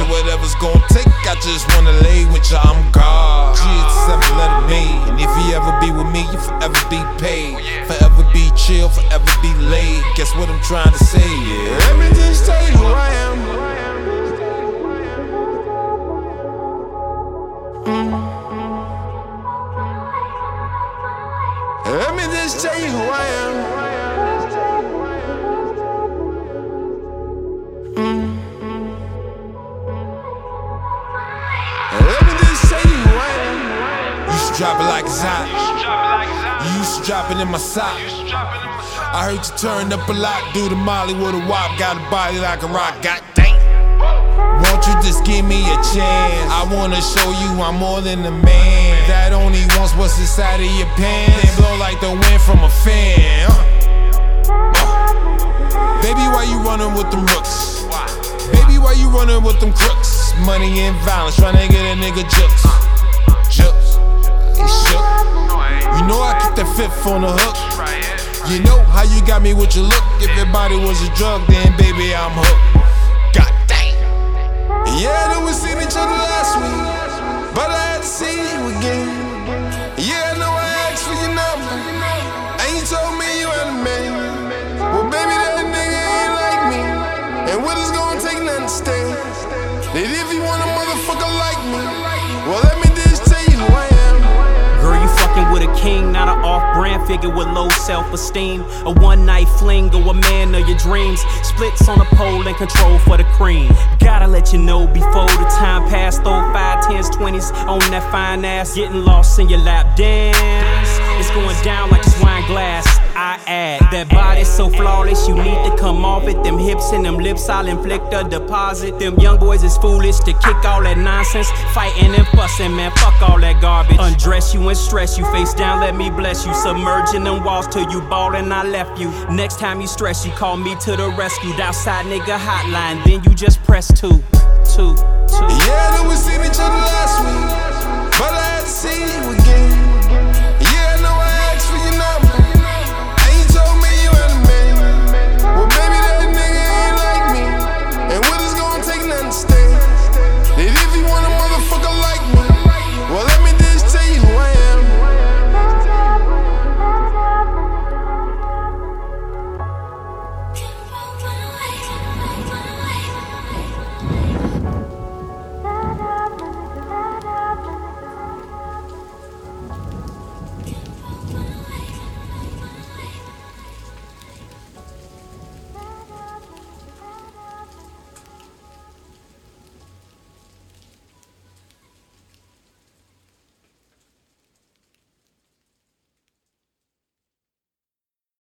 you, whatever's gonna take. I just wanna lay with you, I'm God. G7 letter me. And if you ever be with me, you forever be paid. Forever be chill, forever be laid. Guess what I'm trying to say? Yeah. Let me just tell you who I am. Mm. Let me just tell you who I am. Drop it like it's hot. You used to drop it in my sock. I heard you turned up a lot, do the molly with a wop, got a body like a rock, god dang. Won't you just give me a chance? I wanna show you I'm more than a man. That only wants what's inside of your pants. They blow like the wind from a fan. Uh. Baby, why you running with them rooks? Baby, why you running with them crooks? Money and violence, tryna get a nigga. Jukes. Keep on the hook. You know how you got me with your look. If your body was a drug, then baby, I'm hooked. God dang. Yeah, then we seen each other last week, but I had to see you again. Yeah, I know I asked for your number, and you told me you had a man. Well, baby, that nigga ain't like me, and what it's gonna take to understand that if you want a motherfucker like me, well, let me figure with low self esteem. A one night fling or a man of your dreams. Splits on a pole and control for the cream. Gotta let you know before the time passed. Throw five, tens, twenties on that fine ass. Getting lost in your lap dance. It's going down like this wine glass. I add that body so flawless, you need to come off it. Them hips and them lips, I'll inflict a deposit. Them young boys is foolish to kick all that nonsense. Fighting and fussing, man, fuck all that garbage. Undress you and stress you, face down, let me bless you. Submerging them walls till you ballin', I left you. Next time you stress, you call me to the rescue. Outside nigga hotline, then you just press two, two, two. Yeah, then we seen each other last